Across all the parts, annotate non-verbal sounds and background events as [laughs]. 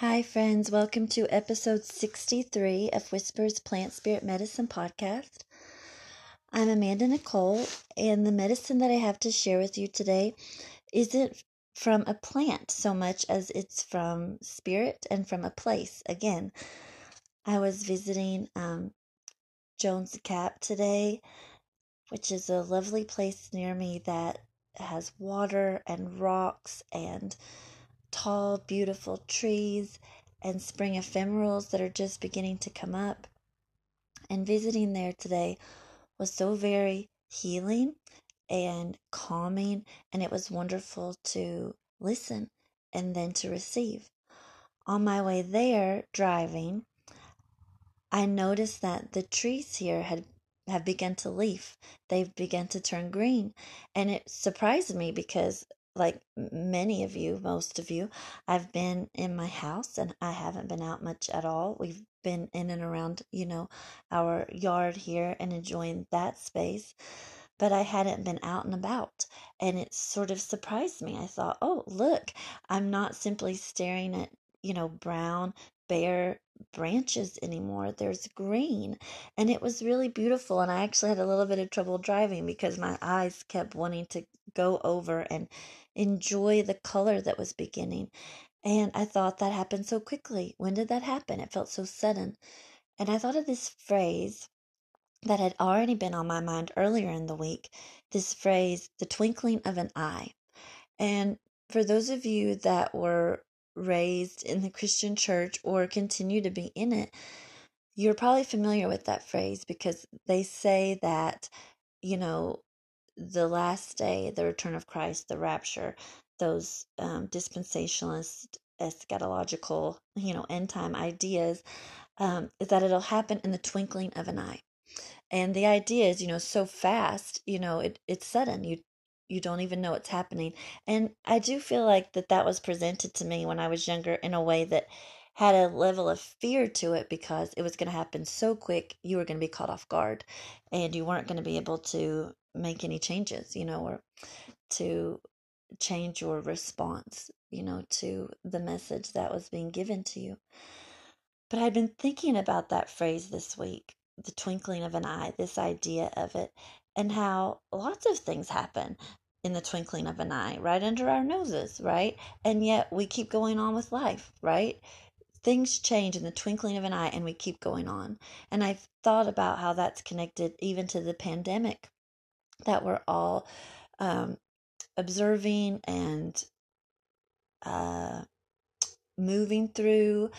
Hi, friends. Welcome to episode 63 of Whispers Plant Spirit Medicine podcast. I'm Amanda Nicole, and the medicine that I have to share with you today isn't from a plant so much as it's from spirit and from a place. Again, I was visiting um, Jones Gap today, which is a lovely place near me that has water and rocks and tall, beautiful trees and spring ephemerals that are just beginning to come up. And visiting there today was so very healing and calming, and it was wonderful to listen and then to receive. On my way there, driving, I noticed that the trees here had have begun to leaf. They've begun to turn green. And it surprised me because like many of you, most of you, I've been in my house and I haven't been out much at all. We've been in and around, you know, our yard here and enjoying that space. But I hadn't been out and about. And it sort of surprised me. I thought, oh, look, I'm not simply staring at, you know, brown, bare branches anymore. There's green. And it was really beautiful. And I actually had a little bit of trouble driving because my eyes kept wanting to go over and enjoy the color that was beginning. And I thought that happened so quickly. When did that happen? It felt so sudden. And I thought of this phrase that had already been on my mind earlier in the week this phrase, the twinkling of an eye. And for those of you that were raised in the Christian church or continue to be in it, you're probably familiar with that phrase because they say that, you know, the last day, the return of Christ, the rapture, those um, dispensationalist, eschatological, you know, end time ideas, um, is that it'll happen in the twinkling of an eye. And the idea is, you know, so fast, you know, it, it's sudden. You you don't even know what's happening. And I do feel like that that was presented to me when I was younger in a way that had a level of fear to it because it was going to happen so quick you were going to be caught off guard and you weren't going to be able to make any changes, you know, or to change your response, you know, to the message that was being given to you. But I'd been thinking about that phrase this week, the twinkling of an eye, this idea of it, and how lots of things happen in the twinkling of an eye, right under our noses, right? And yet we keep going on with life, right? Things change in the twinkling of an eye and we keep going on. And I've thought about how that's connected even to the pandemic that we're all um, observing and uh, moving through.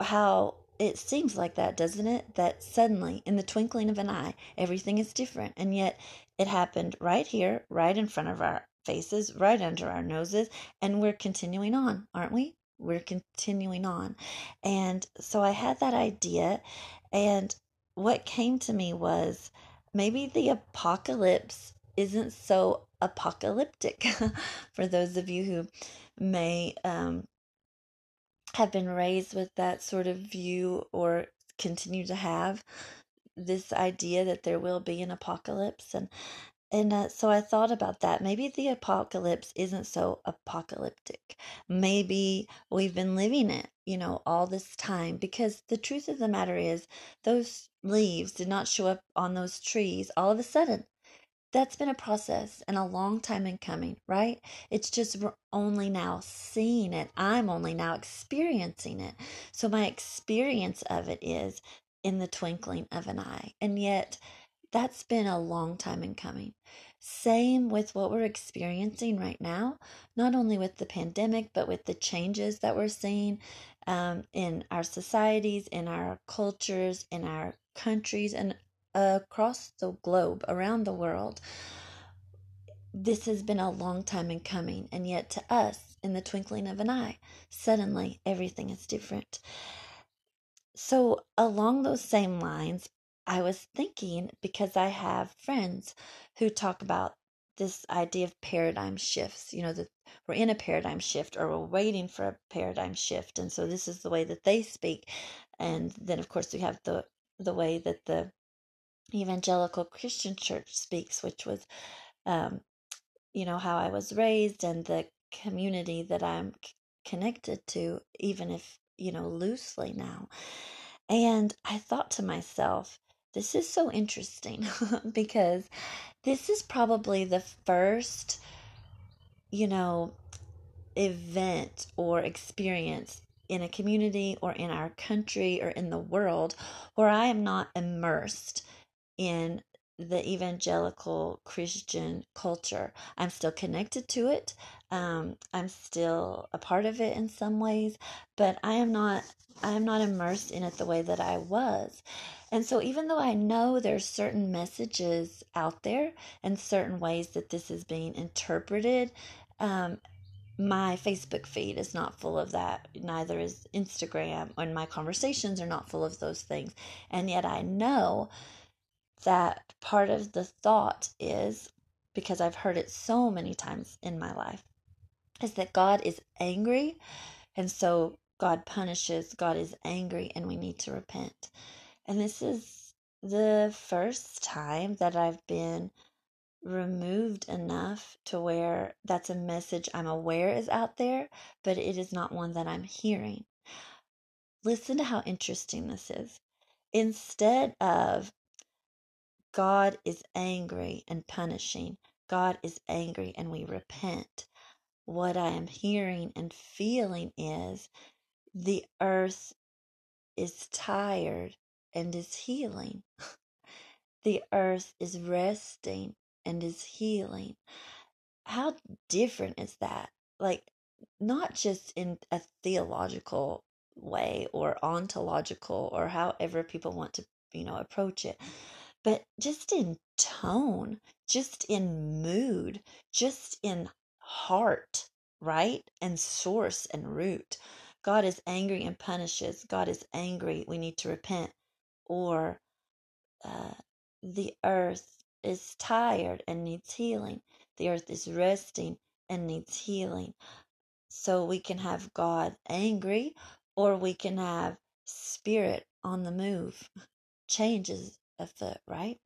How it seems like that, doesn't it? That suddenly, in the twinkling of an eye, everything is different. And yet, it happened right here, right in front of our faces, right under our noses, and we're continuing on, aren't we? We're continuing on. And so I had that idea, and what came to me was maybe the apocalypse isn't so apocalyptic [laughs] for those of you who may um, have been raised with that sort of view or continue to have this idea that there will be an apocalypse and and uh, so I thought about that. Maybe the apocalypse isn't so apocalyptic. Maybe we've been living it, you know, all this time. Because the truth of the matter is, those leaves did not show up on those trees all of a sudden. That's been a process and a long time in coming, right? It's just we're only now seeing it. I'm only now experiencing it. So my experience of it is in the twinkling of an eye. And yet, that's been a long time in coming. Same with what we're experiencing right now, not only with the pandemic, but with the changes that we're seeing um, in our societies, in our cultures, in our countries, and across the globe, around the world. This has been a long time in coming, and yet to us, in the twinkling of an eye, suddenly everything is different. So, along those same lines, I was thinking because I have friends who talk about this idea of paradigm shifts, you know, that we're in a paradigm shift or we're waiting for a paradigm shift. And so this is the way that they speak. And then of course we have the the way that the evangelical Christian church speaks, which was um, you know, how I was raised and the community that I'm connected to, even if, you know, loosely now. And I thought to myself, this is so interesting [laughs] because this is probably the first, you know, event or experience in a community or in our country or in the world where I am not immersed in the evangelical Christian culture. I'm still connected to it. Um, I'm still a part of it in some ways, but I am not. I am not immersed in it the way that I was. And so, even though I know there's certain messages out there and certain ways that this is being interpreted, um, my Facebook feed is not full of that. Neither is Instagram, and my conversations are not full of those things. And yet, I know that part of the thought is because I've heard it so many times in my life is that God is angry and so God punishes, God is angry, and we need to repent. And this is the first time that I've been removed enough to where that's a message I'm aware is out there, but it is not one that I'm hearing. Listen to how interesting this is. Instead of God is angry and punishing. God is angry and we repent. What I am hearing and feeling is the earth is tired and is healing. the earth is resting and is healing. How different is that? Like, not just in a theological way or ontological or however people want to, you know, approach it, but just in tone, just in mood, just in heart, right? And source and root. God is angry and punishes. God is angry. We need to repent. Or uh, the earth is tired and needs healing. The earth is resting and needs healing. So we can have God angry, or we can have spirit on the move. Changes afoot, right?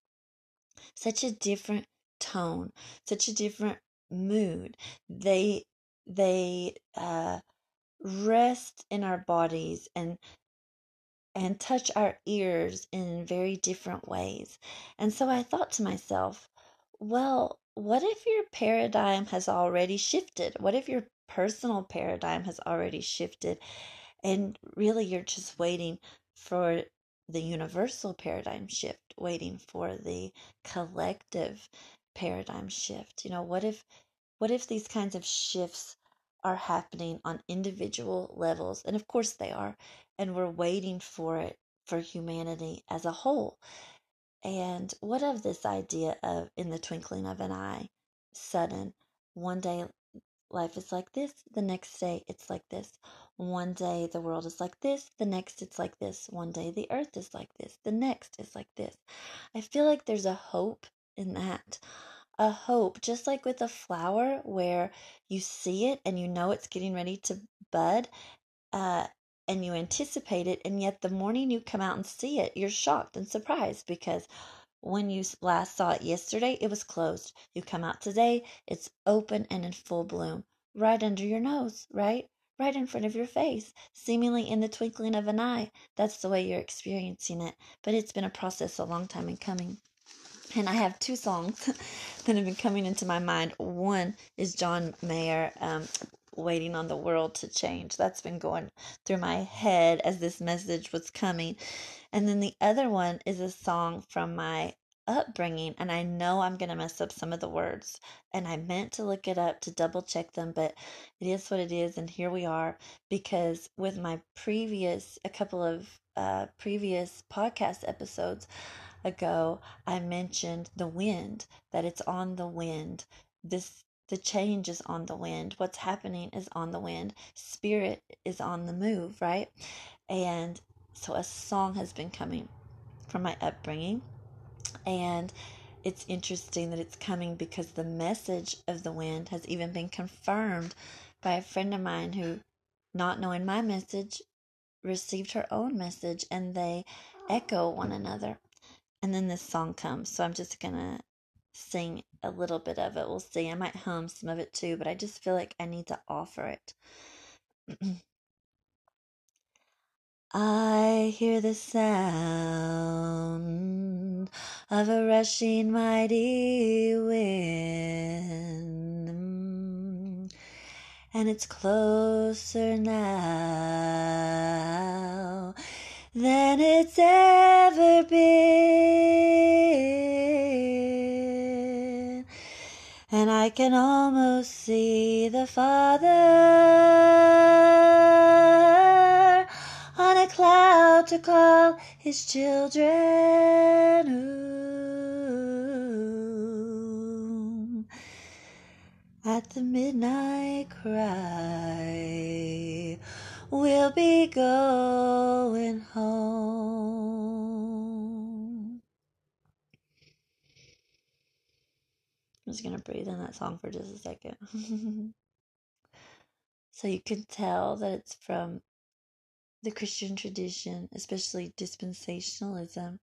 Such a different tone, such a different mood. They they uh, rest in our bodies and and touch our ears in very different ways. And so I thought to myself, well, what if your paradigm has already shifted? What if your personal paradigm has already shifted and really you're just waiting for the universal paradigm shift, waiting for the collective paradigm shift. You know, what if what if these kinds of shifts are happening on individual levels? And of course they are, and we're waiting for it for humanity as a whole. And what of this idea of in the twinkling of an eye, sudden, one day life is like this, the next day it's like this. One day the world is like this, the next it's like this. One day the earth is like this, the next is like this. I feel like there's a hope in that. A hope, just like with a flower where you see it and you know it's getting ready to bud, uh, and you anticipate it, and yet the morning you come out and see it, you're shocked and surprised because when you last saw it yesterday, it was closed. You come out today, it's open and in full bloom, right under your nose, right? Right in front of your face, seemingly in the twinkling of an eye. That's the way you're experiencing it. But it's been a process a long time in coming. And I have two songs [laughs] that have been coming into my mind. One is John Mayer, um, Waiting on the World to Change. That's been going through my head as this message was coming. And then the other one is a song from my upbringing, and I know I'm going to mess up some of the words. And I meant to look it up to double check them, but it is what it is. And here we are because with my previous, a couple of uh, previous podcast episodes ago, I mentioned the wind, that it's on the wind. This the change is on the wind. What's happening is on the wind. Spirit is on the move, right? And so a song has been coming from my upbringing. And it's interesting that it's coming because the message of the wind has even been confirmed by a friend of mine who, not knowing my message, received her own message and they echo one another. And then this song comes. So I'm just going to sing a little bit of it. We'll see. I might hum some of it too, but I just feel like I need to offer it. [clears throat] I hear the sound of a rushing mighty wind, and it's closer now than it's ever been. And I can almost see the Father on a cloud to call his children home. At the midnight cry, we'll be going home. I'm just to breathe in that song for just a second. [laughs] so you can tell that it's from the Christian tradition, especially dispensationalism.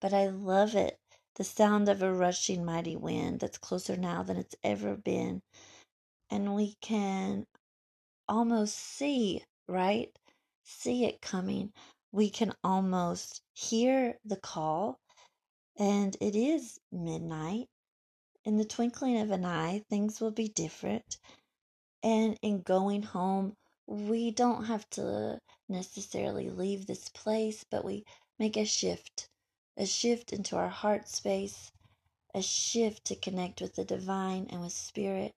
But I love it. The sound of a rushing mighty wind that's closer now than it's ever been. And we can almost see, right? See it coming. We can almost hear the call. And it is midnight. In the twinkling of an eye, things will be different. And in going home, we don't have to necessarily leave this place, but we make a shift, a shift into our heart space, a shift to connect with the divine and with spirit.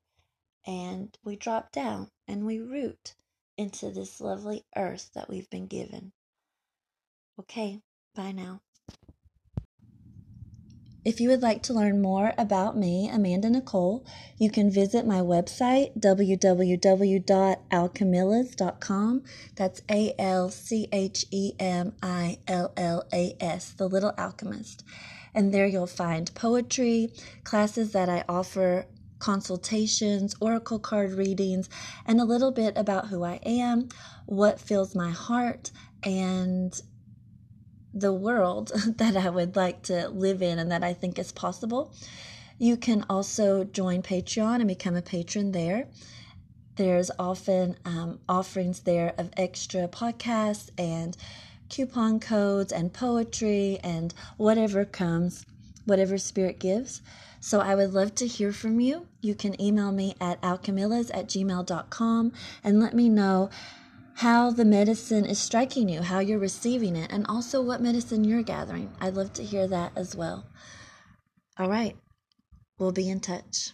And we drop down and we root into this lovely earth that we've been given. Okay, bye now. If you would like to learn more about me, Amanda Nicole, you can visit my website, www.alchemillas.com. That's A L C H E M I L L A S, The Little Alchemist. And there you'll find poetry, classes that I offer, consultations, oracle card readings, and a little bit about who I am, what fills my heart, and the world [laughs] that I would like to live in and that I think is possible. You can also join Patreon and become a patron there. There's often um, offerings there of extra podcasts and coupon codes and poetry and whatever comes, whatever spirit gives. So I would love to hear from you. You can email me at alchemillas at gmail.com and let me know how the medicine is striking you, how you're receiving it, and also what medicine you're gathering. I'd love to hear that as well. All right, we'll be in touch.